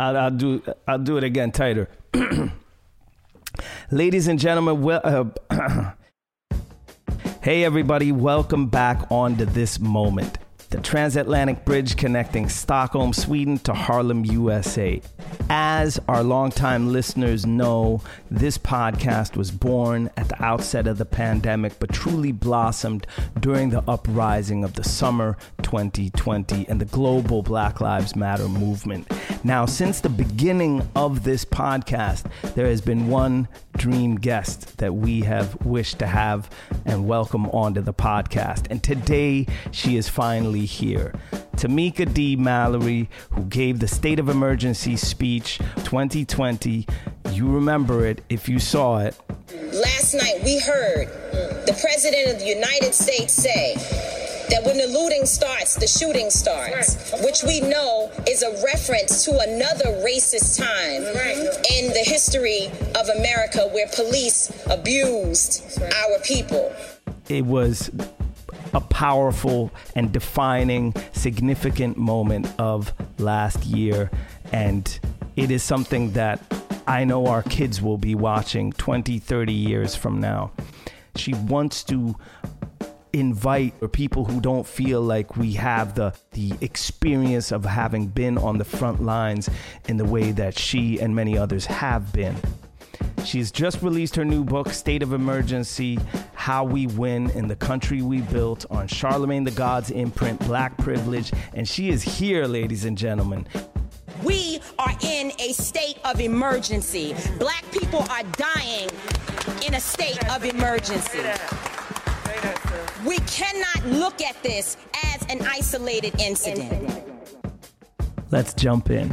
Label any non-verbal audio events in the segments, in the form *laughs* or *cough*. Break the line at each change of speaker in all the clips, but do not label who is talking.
I'll, I'll do I'll do it again tighter. *clears throat* Ladies and gentlemen, well, uh, *clears throat* hey everybody, welcome back on to this moment the transatlantic bridge connecting Stockholm, Sweden to Harlem, USA. As our longtime listeners know, this podcast was born at the outset of the pandemic, but truly blossomed during the uprising of the summer 2020 and the global Black Lives Matter movement. Now, since the beginning of this podcast, there has been one dream guest that we have wished to have and welcome onto the podcast. And today, she is finally here. Tamika D. Mallory, who gave the State of Emergency speech 2020. You remember it if you saw it.
Last night, we heard the President of the United States say, that when the looting starts, the shooting starts, which we know is a reference to another racist time in the history of America where police abused our people.
It was a powerful and defining, significant moment of last year. And it is something that I know our kids will be watching 20, 30 years from now. She wants to invite or people who don't feel like we have the the experience of having been on the front lines in the way that she and many others have been. She's just released her new book, State of Emergency How We Win in the Country We Built, on Charlemagne the God's imprint, Black Privilege. And she is here, ladies and gentlemen.
We are in a state of emergency. Black people are dying in a state of emergency. We cannot look at this as an isolated incident.
Let's jump in.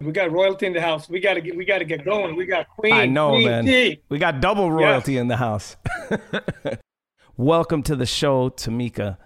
We got royalty in the house. We gotta get we gotta get going. We got Queen.
I know,
Queen
man.
T.
We got double royalty in the house. *laughs* Welcome to the show, Tamika.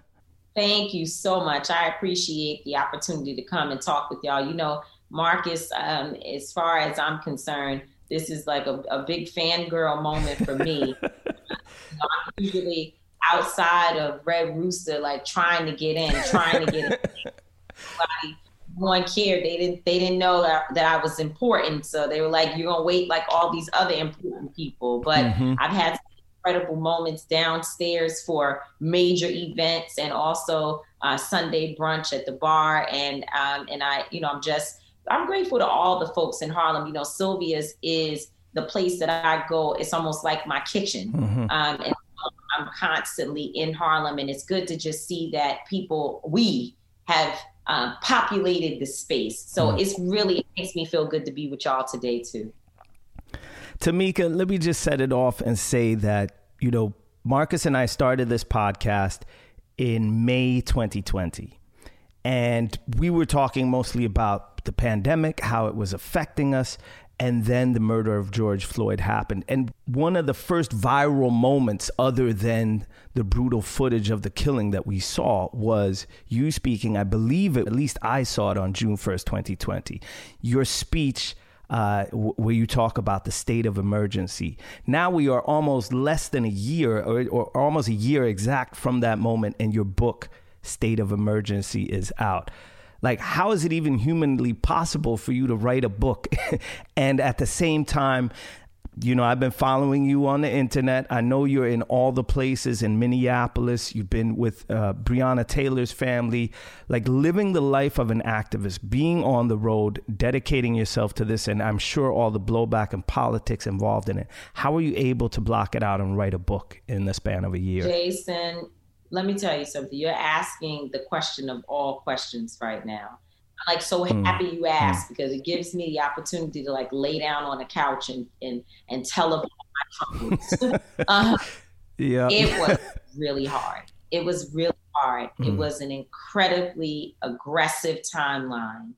Thank you so much. I appreciate the opportunity to come and talk with y'all. You know, Marcus, um, as far as I'm concerned, this is like a, a big fangirl moment for me. you *laughs* know, I'm usually outside of Red Rooster, like trying to get in, trying to get in. *laughs* No one cared. They didn't. They didn't know that, that I was important. So they were like, "You're gonna wait like all these other important people." But
Mhm.
I've had incredible moments downstairs for major events and also uh, Sunday brunch at the bar. And um, and I, you know, I'm just I'm grateful to all the folks in Harlem. You know, Sylvia's is the place that I go. It's almost like my kitchen.
Mhm.
Um, and I'm constantly in Harlem, and it's good to just see that people we have um, populated the space. So
Mm.
it's really it makes me feel good to be with y'all today too.
Tamika, let me just set it off and say that, you know, Marcus and I started this podcast in May 2020. And we were talking mostly about the pandemic, how it was affecting us, and then the murder of George Floyd happened. And one of the first viral moments, other than the brutal footage of the killing that we saw, was you speaking. I believe it, at least I saw it on June 1st, 2020. Your speech uh, where you talk about the state of emergency. Now we are almost less than a year, or, or almost a year exact from that moment, and your book, State of Emergency, is out. Like, how is it even humanly possible for you to write a book *laughs* and at the same time you know, I've been following you on the internet. I know you're in all the places in Minneapolis. You've been with uh, Breonna Taylor's family, like living the life of an activist, being on the road, dedicating yourself to this, and I'm sure all the blowback and politics involved in it. How are you able to block it out and write a book in the span of a year?
Jason, let me tell you something. You're asking the question of all questions right now I'm like so hmm. happy you asked because it gives me the opportunity to like lay down on a couch and and and tell about my troubles. *laughs* uh, yeah, it *laughs* was really hard. It was really hard. Mm. It hmm. was an incredibly aggressive timeline.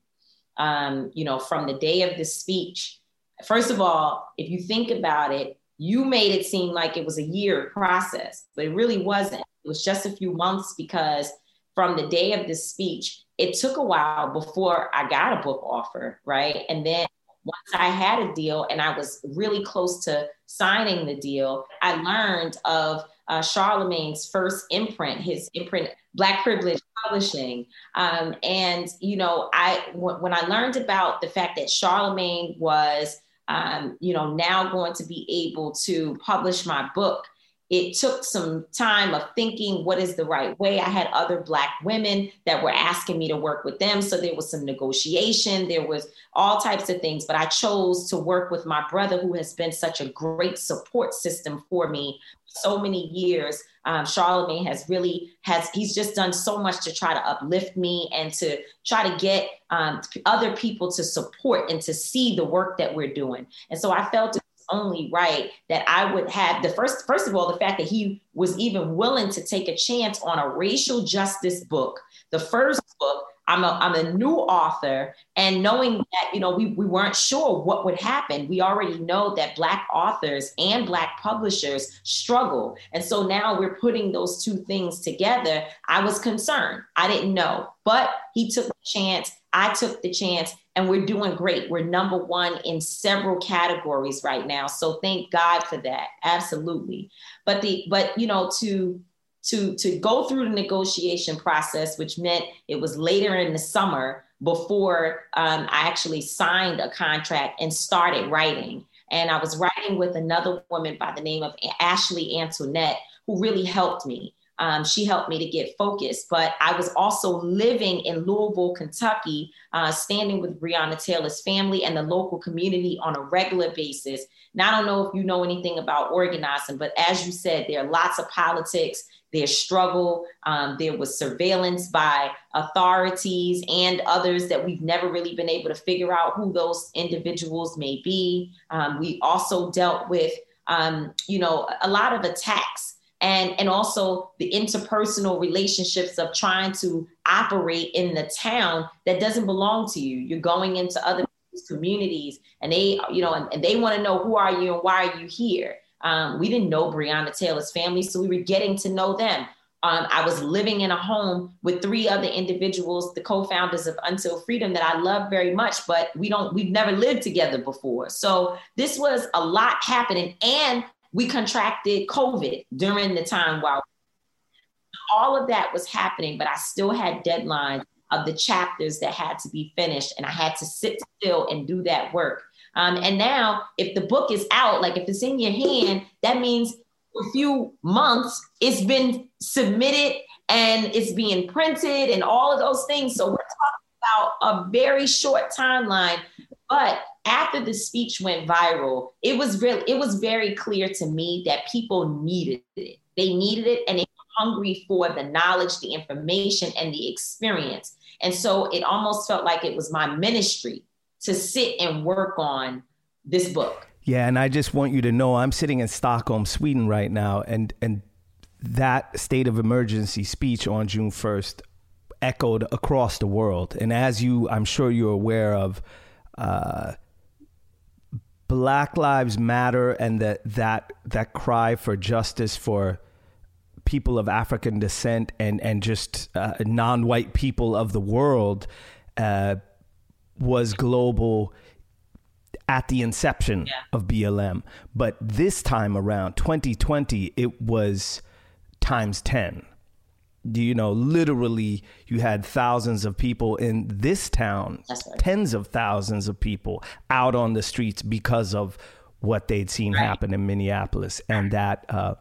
Um, you know, from the day of the speech. First of all, if you think about it, you made it seem like it was a year process, but it really wasn't. It was just a few months because from the day of this speech it took a while before I got a book offer, right? And then once I had a deal and I was really close to signing the deal, I learned of uh, Charlemagne's first imprint, his imprint, Black Privilege Publishing. Um, and, you know, I w- when I learned about the fact that Charlemagne was, um, you know, now going to be able to publish my book, it took some time of thinking what is the right way. I had other Black women that were asking me to work with them. So there was some negotiation, there was all types of things. But I chose to work with my brother, who has been such a great support system for me so many years. Um, Charlemagne has really has he's just done so much to try to uplift me and to try to get um, other people to support and to see the work that we're doing. And so I felt only right that I would have the first, first of all, the fact that he was even willing to take a chance on a racial justice book, the first book. I'm a, I'm a new author, and knowing that you know we, we weren't sure what would happen, we already know that Black authors and Black publishers struggle, and so now we're putting those two things together. I was concerned, I didn't know, but he took the chance. I took the chance, and we're doing great. We're number one in several categories right now. So thank God for that. Absolutely. But the but you know to to to go through the negotiation process, which meant it was later in the summer before um, I actually signed a contract and started writing. And I was writing with another woman by the name of Ashley Antoinette, who really helped me. Um, she helped me to get focused. But I was also living in Louisville, Kentucky, uh, standing with Breonna Taylor's family and the local community on a regular basis. Now, I don't know if you know anything about organizing, but as you said, there are lots of politics. There's struggle. Um, there was surveillance by authorities and others that we've never really been able to figure out who those individuals may be. Um, we also dealt with, um, you know, a lot of attacks and and also the interpersonal relationships of trying to operate in the town that doesn't belong to you you're going into other communities and they you know and, and they want to know who are you and why are you here um, we didn't know breonna taylor's family so we were getting to know them um, I was living in a home with three other individuals, the co-founders of Until Freedom, that I love very much, but we don't, we've never lived together before. So this was a lot happening, and we contracted COVID during the time while all of that was happening, but I still had deadlines of the chapters that had to be finished, and I had to sit still and do that work. Um, and now, if the book is out, like if it's in your hand, that means a few months it's been submitted and it's being printed and all of those things. So we're talking about a very short timeline, but after the speech went viral, it was real. It was very clear to me that people needed it. They needed it, and they were hungry for the knowledge, the information, and the experience. And so it almost felt like it was my ministry to sit and work on this book.
Yeah, and I just want you to know I'm sitting in Stockholm, Sweden right now, and and that state of emergency speech on June 1st echoed across the world. And as you, I'm sure you're aware of. Uh, Black Lives Matter and that that that cry for justice for people of African descent and and just uh, non-white people of the world uh, was global at the inception yeah. of BLM, but this time around, 2020, it was times 10 you know, literally you had thousands of people in this town, right. tens of thousands of people out on the streets because of what they'd seen right. happen in Minneapolis and that uh,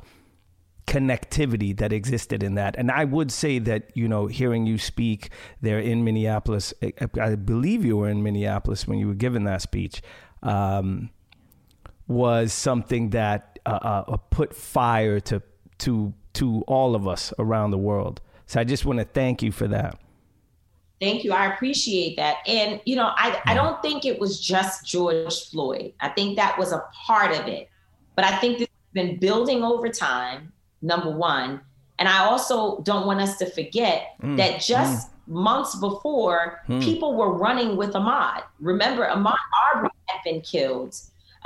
connectivity that existed in that. And I would say that, you know, hearing you speak there in Minneapolis, I believe you were in Minneapolis when you were given that speech, um, was something that uh, uh, put fire to, to, to all of us around the world. So I just want to thank you for that.
Thank you. I appreciate that. And, you know, I, I don't think it was just George Floyd. I think that was a part of it. But I think this has been building over time, number one. And I also don't want us to forget mm, that just mm. months before, mm. people were running with Ahmaud. Remember, Ahmaud Arbery had been killed.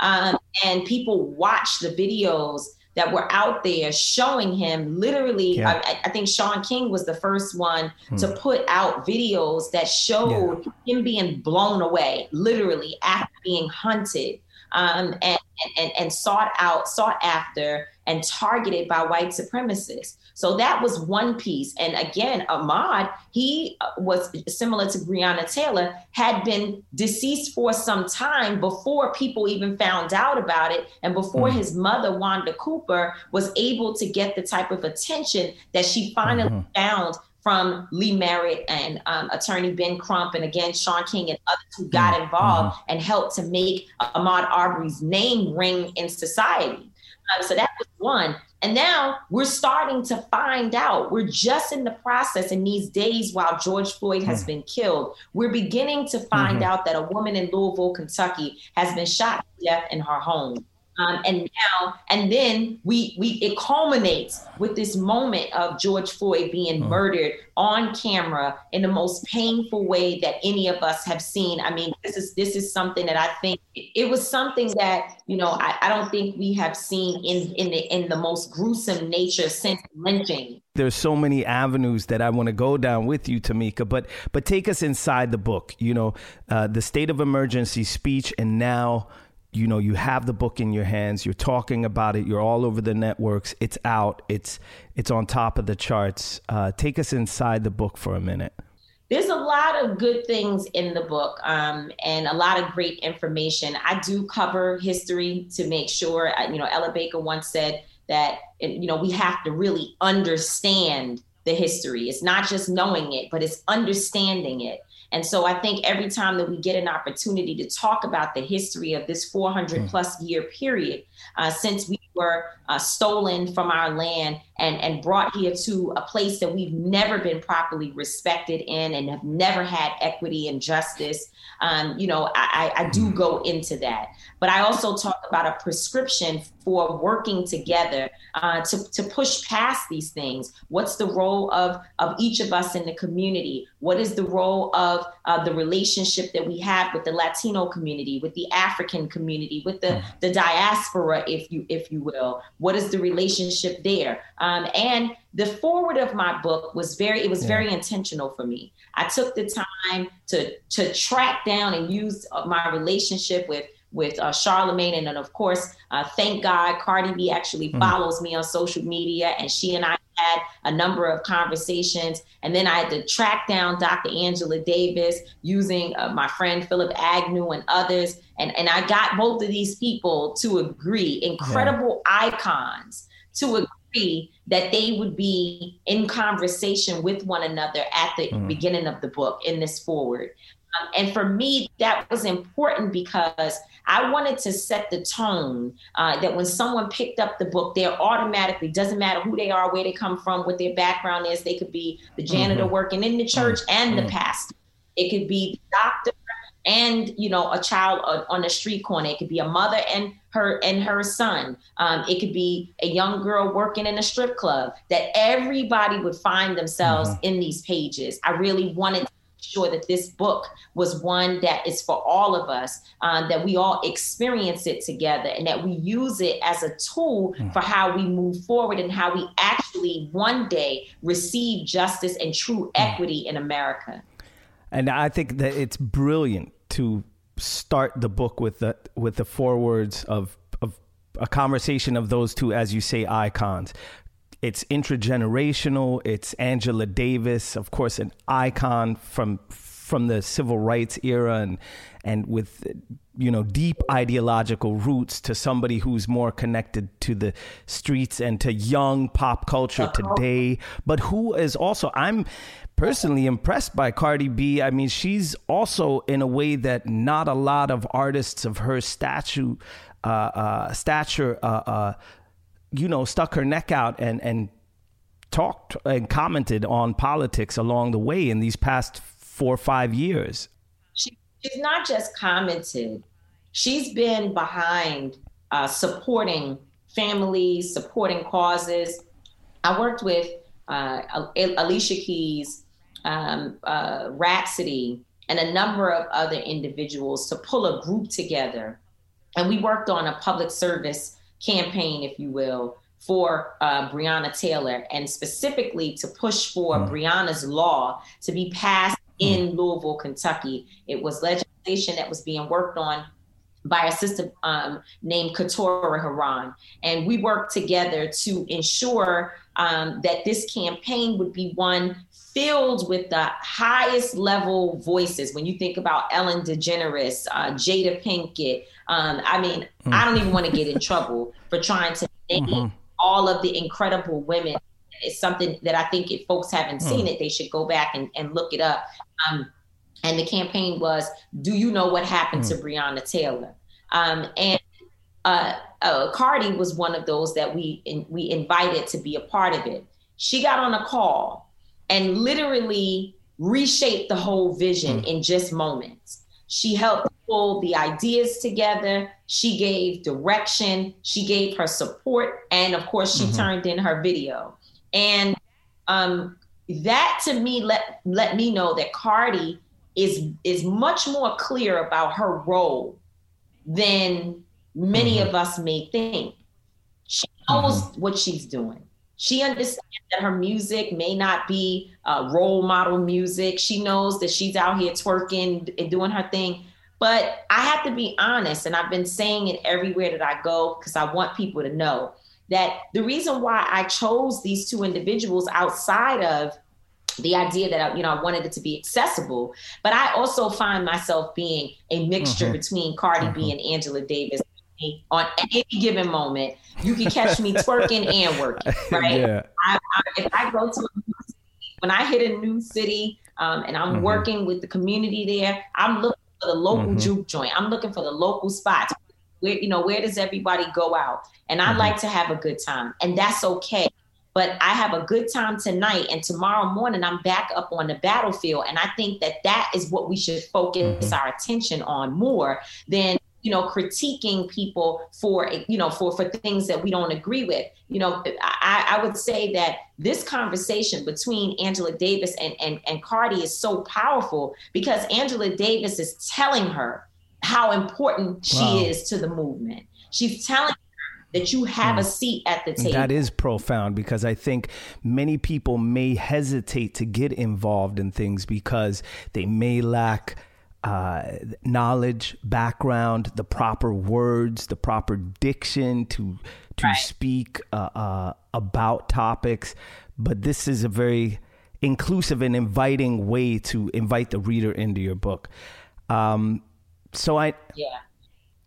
Um, and people watched the videos that were out there showing him literally. Yeah. I, I, think Shaun King was the first one hmm. to put out videos that showed yeah. him being blown away, literally after being hunted um, and, and, and sought out, sought after, and targeted by white supremacists. So that was one piece. And again, Ahmaud, he uh, was similar to Breonna Taylor, had been deceased for some time before people even found out about it. And before mm-hmm. his mother, Wanda Cooper, was able to get the type of attention that she finally mm-hmm. found from Lee Merritt and um, attorney Ben Crump, and again, Shaun King and others who got mm-hmm. involved mm-hmm. and helped to make Ahmaud Arbery's name ring in society. Um, so that was one. And now we're starting to find out. We're just in the process in these days while George Floyd has mm. been killed. We're beginning to find mm-hmm. out that a woman in Louisville, Kentucky has been shot to death in her home. Um, and now, and then we we it culminates with this moment of George Floyd being mm. murdered on camera in the most painful way that any of us have seen. I mean, this is this is something that I think it was something that you know I, I don't think we have seen in in the in the most gruesome nature since lynching.
There's so many avenues that I want to go down with you, Tamika. But but take us inside the book. You know, uh, the state of emergency speech, and now you know you have the book in your hands you're talking about it you're all over the networks it's out it's it's on top of the charts. Uh, take us inside the book for a minute.
There's a lot of good things in the book um, and a lot of great information. I do cover history to make sure uh, you know ella baker once said that you know we have to really understand the history. It's not just knowing it but it's understanding it and so I think every time that we get an opportunity to talk about the history of this 400 hmm. plus year period, uh, since we were uh, stolen from our land and, and brought here to a place that we've never been properly respected in and have never had equity and justice. Um, you know, I, I do hmm. go into that. But I also talk about a prescription for working together uh, to, to push past these things. What's the role of, of each of us in the community? What is the role of uh, the relationship that we have with the Latino community, with the African community, with the, the diaspora, if you if you will? What is the relationship there? Um, and the foreword of my book was very it was yeah. very intentional for me. I took the time to to track down and use my relationship with with uh, Charlemagne. And then, of course, uh, thank God, Cardi B actually mm. follows me on social media, and she and I had a number of conversations. And then I had to track down Dr. Angela Davis using uh, my friend Phillip Agnew and others. And, and I got both of these people to agree, incredible yeah. icons, to agree that they would be in conversation with one another at the mm. beginning of the book in this foreword. Um, and for me, that was important because I wanted to set the tone uh, that when someone picked up the book, they're automatically, doesn't matter who they are, where they come from, what their background is. They could be the janitor mm-hmm. working in the church mm-hmm. and the mm-hmm. pastor. It could be the doctor and you know a child on the street corner it could be a mother and her and her son um, it could be a young girl working in a strip club that everybody would find themselves mm-hmm. in these pages i really wanted sure that this book was one that is for all of us, um, that we all experience it together, and that we use it as a tool mm. for how we move forward and how we actually one day receive justice and true mm. equity in America.
And I think that it's brilliant to start the book with the with the four words of of a conversation of those two, as you say, icons. It's intergenerational. It's Angela Davis, of course, an icon from from the civil rights era and and with you know deep ideological roots to somebody who's more connected to the streets and to young pop culture today but who is also I'm personally impressed by Cardi B. I mean, she's also in a way that not a lot of artists of her statue, uh, uh, stature, uh, uh you know, stuck her neck out and and talked and commented on politics along the way in these past four or five years.
She, she's not just commented; she's been behind uh, supporting families, supporting causes. I worked with uh, Alicia Keys um, uh, Rapsody, and a number of other individuals to pull a group together. And we worked on a public service campaign, if you will, for uh, Breonna Taylor, and specifically to push for mm. Breonna's law to be passed mm. in Louisville, Kentucky. It was legislation that was being worked on by a sister um, named Keturah Herron. And we worked together to ensure um, that this campaign would be one filled with the highest level voices. When you think about Ellen DeGeneres, uh, Jada Pinkett, um, I mean, mm. I don't even want to get in trouble for trying to name mm-hmm. all of the incredible women. It's something that I think if folks haven't mm. seen it, they should go back and, and look it up. Um, and the campaign was, "Do you know what happened mm. to Breonna Taylor?" Um, and uh, uh, Cardi was one of those that we in, we invited to be a part of it. She got on a call and literally reshaped the whole vision mm. in just moments. She helped pull the ideas together. She gave direction. She gave her support. And of course, she mm-hmm. turned in her video. And um, that to me let let me know that Cardi is is much more clear about her role than many mm-hmm. of us may think. She knows mm-hmm. what she's doing. She understands that her music may not be uh, role model music. She knows that she's out here twerking and doing her thing. But I have to be honest, and I've been saying it everywhere that I go because I want people to know that the reason why I chose these two individuals outside of the idea that I, you know I wanted it to be accessible, but I also find myself being a mixture mm-hmm. between Cardi mm-hmm. B and Angela Davis on any given moment. You can catch me twerking and working, *laughs* right? Yeah. I, I, if I go to a when I hit a new city um, and I'm mm-hmm. working with the community there, I'm looking for the local mm-hmm. juke joint. I'm looking for the local spots. Where you know where does everybody go out? And I mm-hmm. like to have a good time, and that's okay. But I have a good time tonight, and tomorrow morning I'm back up on the battlefield. And I think that that is what we should focus mm-hmm. our attention on more than you know critiquing people for you know for for things that we don't agree with you know i i would say that this conversation between angela davis and and, and cardi is so powerful because angela davis is telling her how important she wow. is to the movement she's telling that you have a hmm. seat at the table.
That is profound because I think many people may hesitate to get involved in things because they may lack uh, knowledge, background, the proper words, the proper diction to to right. speak uh, uh, about topics. But this is a very inclusive and inviting way to invite the reader into your book. Um, so I
yeah,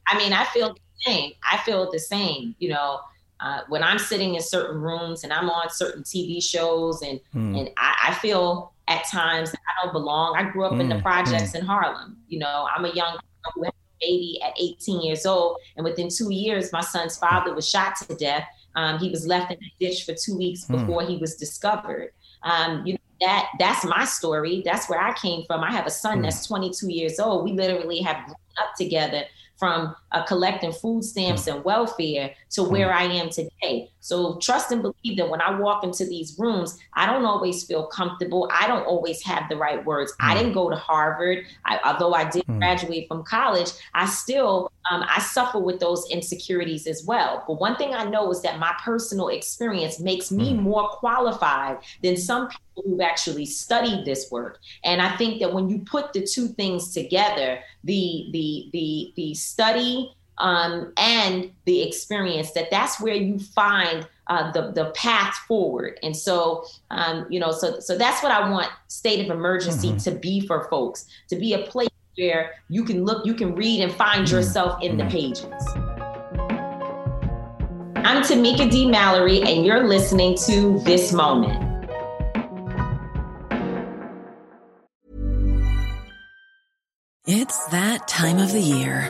I mean, I feel the same. I feel the same. You know. Uh, when I'm sitting in certain rooms and I'm on certain TV shows and mm. and I, I, feel at times I don't belong. I grew up mm, in the mm, projects mm. in Harlem. You know, I'm a young girl baby at 18 years old, and within two years, my son's father was shot to death. Um, he was left in a ditch for two weeks mm. before he was discovered. Um, you know, that that's my story. That's where I came from. I have a son mm. that's 22 years old. We literally have grown up together from uh, collecting food stamps and welfare to where I am today. So trust and believe that when I walk into these rooms, I don't always feel comfortable. I don't always have the right words. Mm. I didn't go to Harvard. I, although I did mm. graduate from college, I still um, I suffer with those insecurities as well. But one thing I know is that my personal experience makes me mm. more qualified than some people who've actually studied this work. And I think that when you put the two things together, the the the the study um, and the experience that that's where you find uh, the the path forward. And so, um, you know, so so that's what I want state of emergency mm-hmm. to be for folks, to be a place where you can look, you can read and find mm-hmm. yourself in the mm-hmm. pages. I'm Tamika D. Mallory, and you're listening to This Moment.
It's that time of the year.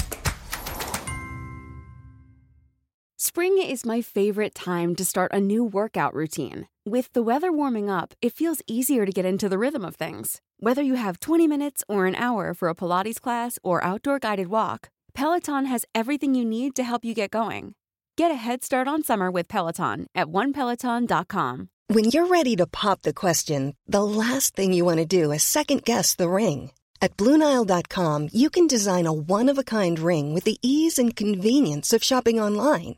Spring is my favorite time to start a new workout routine. With the weather warming up, it feels easier to get into the rhythm of things. Whether you have 20 minutes or an hour for a Pilates class or outdoor guided walk, Peloton has everything you need to help you get going. Get a head start on summer with Peloton at onepeloton.com.
When you're ready to pop the question, the last thing you want to do is second guess the ring. At Bluenile.com, you can design a one of a kind ring with the ease and convenience of shopping online.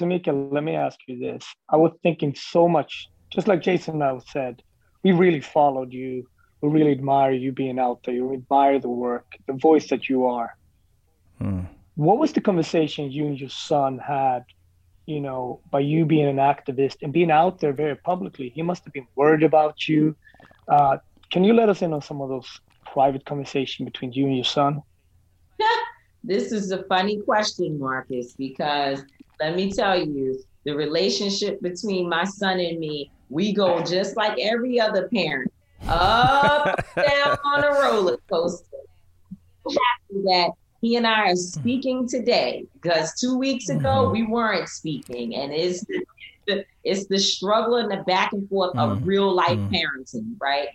Tamika, let me ask you this. I was thinking so much, just like Jason now said, we really followed you. We really admire you being out there. You admire the work, the voice that you are. Hmm. What was the conversation you and your son had, you know, by you being an activist and being out there very publicly? He must have been worried about you. Uh, can you let us in on some of those private conversation between you and your son? *laughs*
this is a funny question, Marcus, because let me tell you, the relationship between my son and me, we go just like every other parent, up *laughs* down on a roller coaster. That he and I are speaking today because two weeks ago mm-hmm. we weren't speaking, and it's the, it's the struggle and the back and forth mm-hmm. of real life mm-hmm. parenting, right?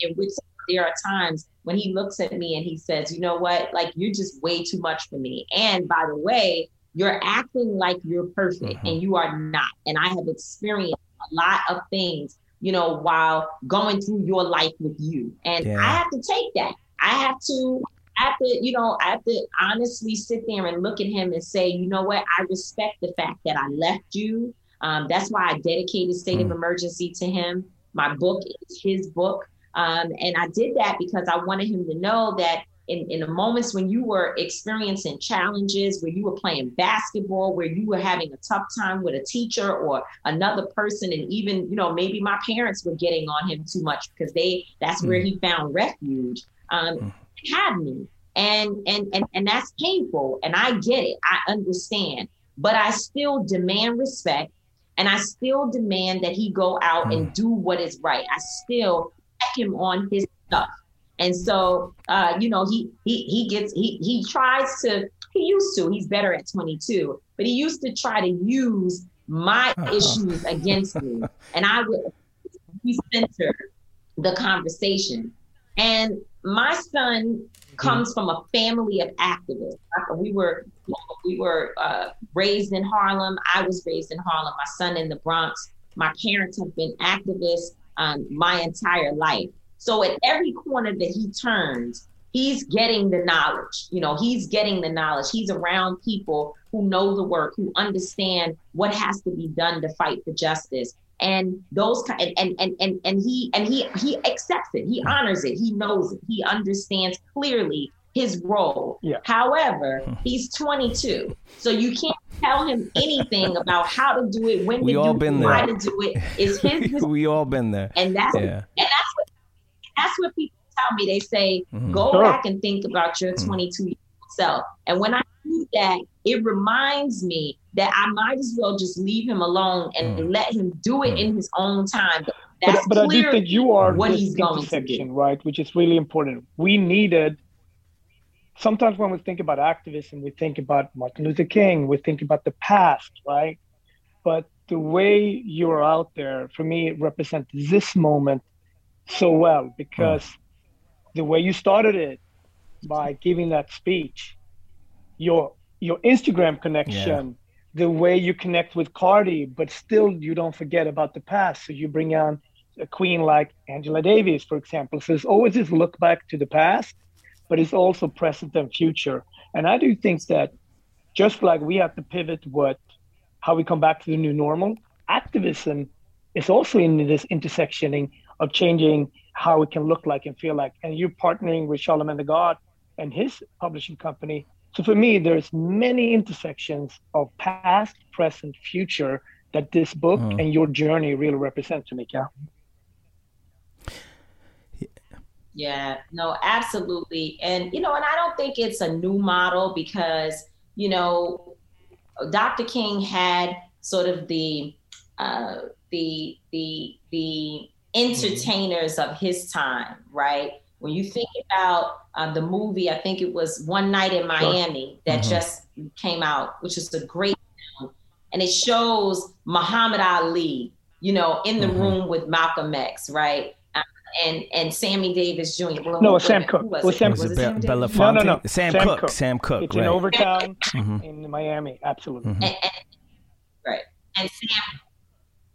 In which there are times when he looks at me and he says, "You know what? Like you're just way too much for me." And by the way, you're acting like you're perfect mm-hmm. and you are not. And I have experienced a lot of things, you know, while going through your life with you. And yeah. I have to take that. I have to I have to, you know, I have to honestly sit there and look at him and say, you know what, I respect the fact that I left you. Um, that's why I dedicated State mm. of Emergency to him. My book is his book. Um, and I did that because I wanted him to know that in, in the moments when you were experiencing challenges, where you were playing basketball, where you were having a tough time with a teacher or another person, and even, you know, maybe my parents were getting on him too much because they that's mm. where he found refuge. Um, mm. had me. And and and and that's painful. And I get it. I understand. But I still demand respect and I still demand that he go out mm. and do what is right. I still check him on his stuff. And so, uh, you know, he he he gets he he tries to he used to he's better at 22, but he used to try to use my uh-huh. *laughs* issues against me, and I would center the conversation. And my son comes from a family of activists. We were we were uh, raised in Harlem. I was raised in Harlem. My son in the Bronx. My parents have been activists um, my entire life. So at every corner that he turns, he's getting the knowledge. You know, he's getting the knowledge. He's around people who know the work, who understand what has to be done to fight for justice. And those and and and and, and he and he he accepts it. He mm. honors it. He knows it. He understands clearly his role.
Yeah.
However, mm. he's 22, so you can't tell him anything about how to do it, when
We
to
all
do
been
it,
there.
why to do it. It's his *laughs*
we all been there.
and that's
Yeah.
and that's that's what people tell me. They say,
Mhm.
go
Sure.
back and think about your 22 year old self. And when I do that, it reminds me that I might as well just leave him alone and
Mm.
let him do it in his own time.
But,
That's
but I do
clearly
think you are
what he's going to do.
right? Which is really important. We needed. Sometimes when we think about activism, we think about Martin Luther King. We think about the past, right? But the way you're out there, for me, it represents this moment so well hmm. because the way you started it by giving that speech, your your Instagram connection, the way you connect with Cardi, but still you don't forget about the past. So you bring on a queen like Angela Davis, for example. So there's always this look back to the past, but it's also present and future. And I do think that just like we have to pivot what how we come back to the new normal, activism is also in this intersectioning of changing how it can look like and feel like. And you're partnering with Charlemagne the God and his publishing company. So for me, there's many intersections of past, present, future that this book
Mm.
and your journey really represent to me, yeah.
Yeah, no, absolutely. And, you know, and I don't think it's a new model because, you know, Dr. King had sort of the, uh, the, the, the entertainers of his time, right? When you think about uh, the movie, I think it was One Night in Miami that
Mhm.
just came out, which is a great film. And it shows Muhammad Ali, you know, in the
Mhm.
room with Malcolm X, right? Uh, and and Sammy Davis Jr. Well,
No,
who-
Sam
who
Cooke.
was
was? Sam
Was
Was
it
it Be-
Sam Davis?
No, no, no.
Sam,
Sam
Cook.
Cooke.
Sam Cooke.
It's
right.
in Overtown *laughs*
Mhm.
in Miami, absolutely.
And, and right and sam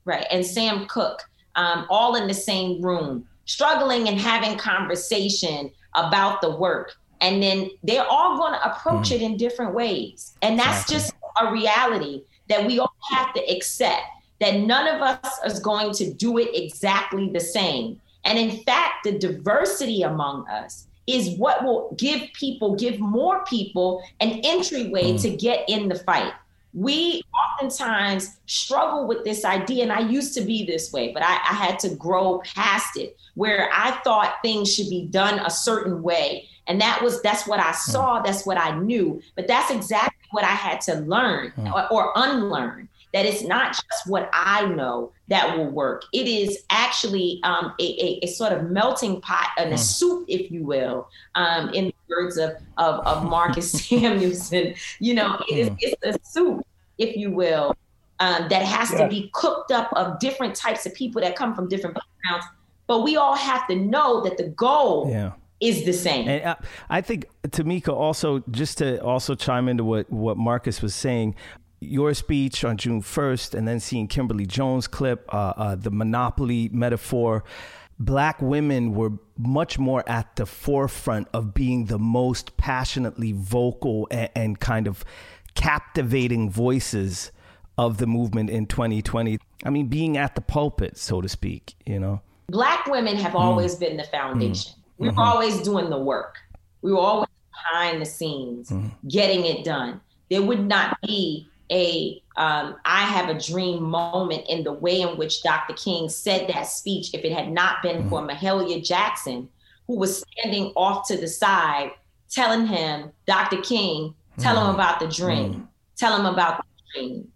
right and sam cooke um, all in the same room struggling and having conversation about the work. And then they're all going to approach it in different ways. And that's
Exactly.
just a reality that we all have to accept that none of us is going to do it exactly the same. And in fact the diversity among us is what will give people give more people an entryway
Mm.
to get in the fight. We oftentimes struggle with this idea and i used to be this way but I, I had to grow past it where i thought things should be done a certain way. And that was that's what i saw that's what i knew but that's exactly what i had to learn
Mm.
or, or unlearn that it's not just what i know that will work. It is actually um, a, a, a sort of melting pot and a
Mm.
soup if you will um, in the words of, of, of marcus *laughs* samuelsson. You know it is, it's a soup if you will um, that has to be cooked up of different types of people that come from different backgrounds but we all have to know that the goal
Yeah.
is the same
And uh, I think Tamika also just to also chime into what what Marcus was saying. Your speech on June first, and then seeing Kimberly Jones clip, uh, uh, the monopoly metaphor. Black women were much more at the forefront of being the most passionately vocal and, and kind of captivating voices of the movement in 2020. I mean, being at the pulpit, so to speak. You know.
black women have mm. always been the foundation. We were mm-hmm. always doing the work. We were always behind the scenes, mm. getting it done. There would not be a um, I have a dream moment in the way in which Dr. King said that speech if it had not been for Mahalia Jackson, who was standing off to the side telling him, Dr. King, tell him mm. about the dream. Mm. Tell him about the dream.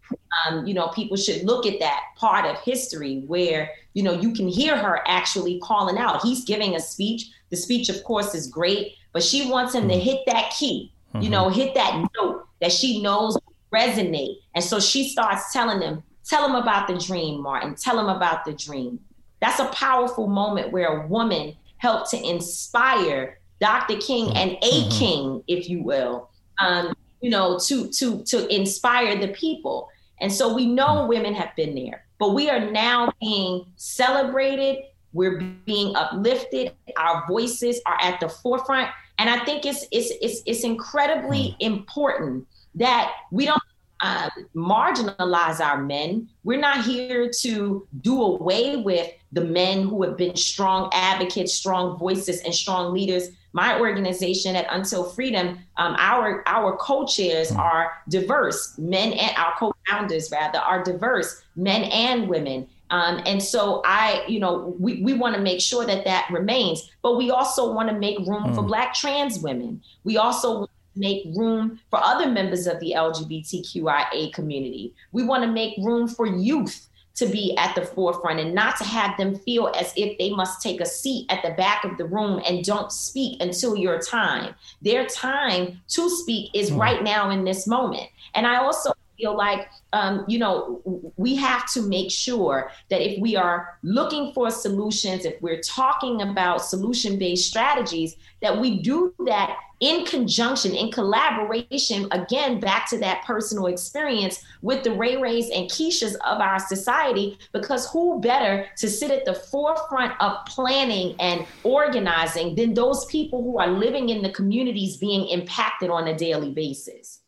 Um, you know, people should look at that part of history where, you know, you can hear her actually calling out. He's giving a speech. The speech, of course, is great, but she wants him to mm. hit that key, you know, mm-hmm. hit that note that she knows resonate. And so she starts telling him, tell him about the dream, Martin. Tell him about the dream. That's a powerful moment where a woman helped to inspire Dr. King and a mm-hmm. king, if you will, um, you know, to to to inspire the people. And so we know women have been there, but we are now being celebrated. We're being uplifted. Our voices are at the forefront, and I think it's it's it's, it's incredibly mm. important that we don't uh, marginalize our men. We're not here to do away with the men who have been strong advocates, strong voices, and strong leaders. My organization at Until Freedom, um, our our co-chairs hmm. are diverse men, and our co-founders rather are diverse men and women. Um, and so I, you know, we, we want to make sure that that remains, but we also want to make room mm. for Black trans women. We also make room for other members of the LGBTQIA community. We want to make room for youth to be at the forefront and not to have them feel as if they must take a seat at the back of the room and don't speak until your time. Their time to speak is mm. right now in this moment. And I also feel like, um, you know, we have to make sure that if we are looking for solutions, if we're talking about solution based strategies, that we do that in conjunction, in collaboration, again, back to that personal experience with the Ray Rays and Keishas of our society, because who better to sit at the forefront of planning and organizing than those people who are living in the communities being impacted on a daily basis?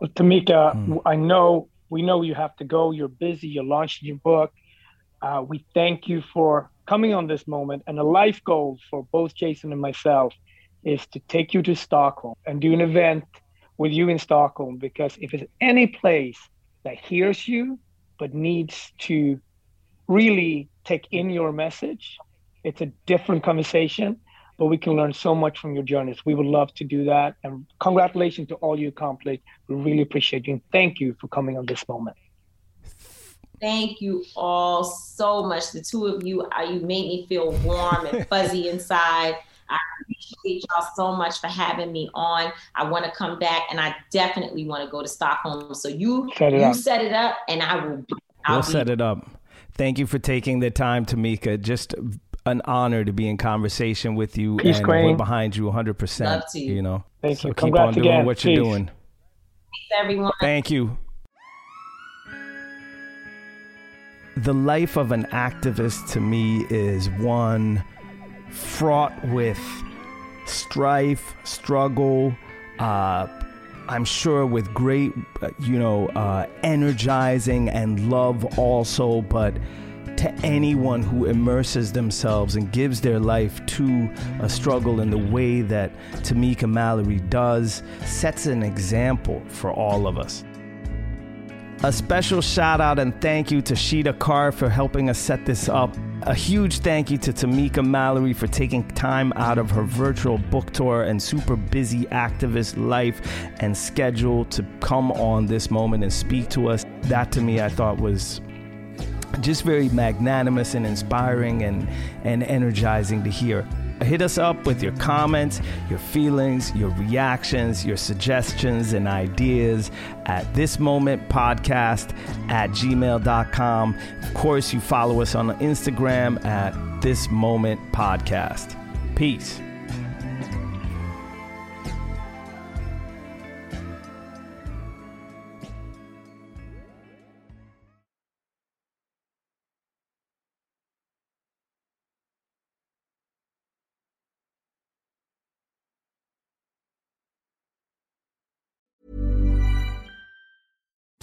Well, Tamika, mm. I know we know you have to go. You're busy. You're launching your book. Uh, we thank you for coming on this moment. And a life goal for both Jason and myself is to take you to Stockholm and do an event with you in Stockholm. Because if it's any place that hears you but needs to really take in your message, it's a different conversation. But we can learn so much from your journeys. We would love to do that. And congratulations to all you accomplished. We really appreciate you. And thank you for coming on this moment.
Thank you all so much. The two of you, uh, you made me feel warm and *laughs* fuzzy inside. I appreciate y'all so much for having me on. I want to come back, and I definitely want to go to Stockholm. So you set you up. set it up, and I will.
I'll we'll set it up. Thank you for taking the time, Tamika. Just an honor to be in conversation with you,
Peace,
and
Queen.
we're behind you 100. percent You. you know,
thank so
you.
Keep Congrats
on doing
again.
what
Peace.
you're doing.
Thanks, everyone.
Thank you. The life of an activist to me is one fraught with strife, struggle, uh, I'm sure with great, you know, uh, energizing and love also, but to anyone who immerses themselves and gives their life to a struggle in the way that Tamika Mallory does, sets an example for all of us. A special shout out and thank you to Sheeta Carr for helping us set this up. A huge thank you to Tamika Mallory for taking time out of her virtual book tour and super busy activist life and schedule to come on this moment and speak to us. That to me, I thought was just very magnanimous and inspiring and, and energizing to hear. Hit us up with your comments, your feelings, your reactions, your suggestions, and ideas at this moment podcast at gmail.com. Of course, you follow us on Instagram at this moment podcast. Peace.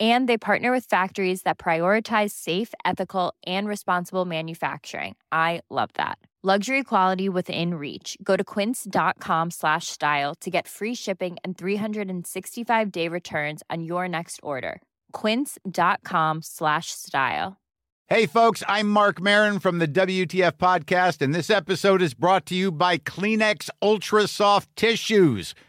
And they partner with factories that prioritize safe, ethical, and responsible manufacturing. I love that. Luxury quality within reach. Go to quince.com slash style to get free shipping and 365 day returns on your next order. Quince.com slash style.
Hey, folks, I'm Marc Maron from the WTF Podcast, and this episode is brought to you by Kleenex Ultra Soft Tissues,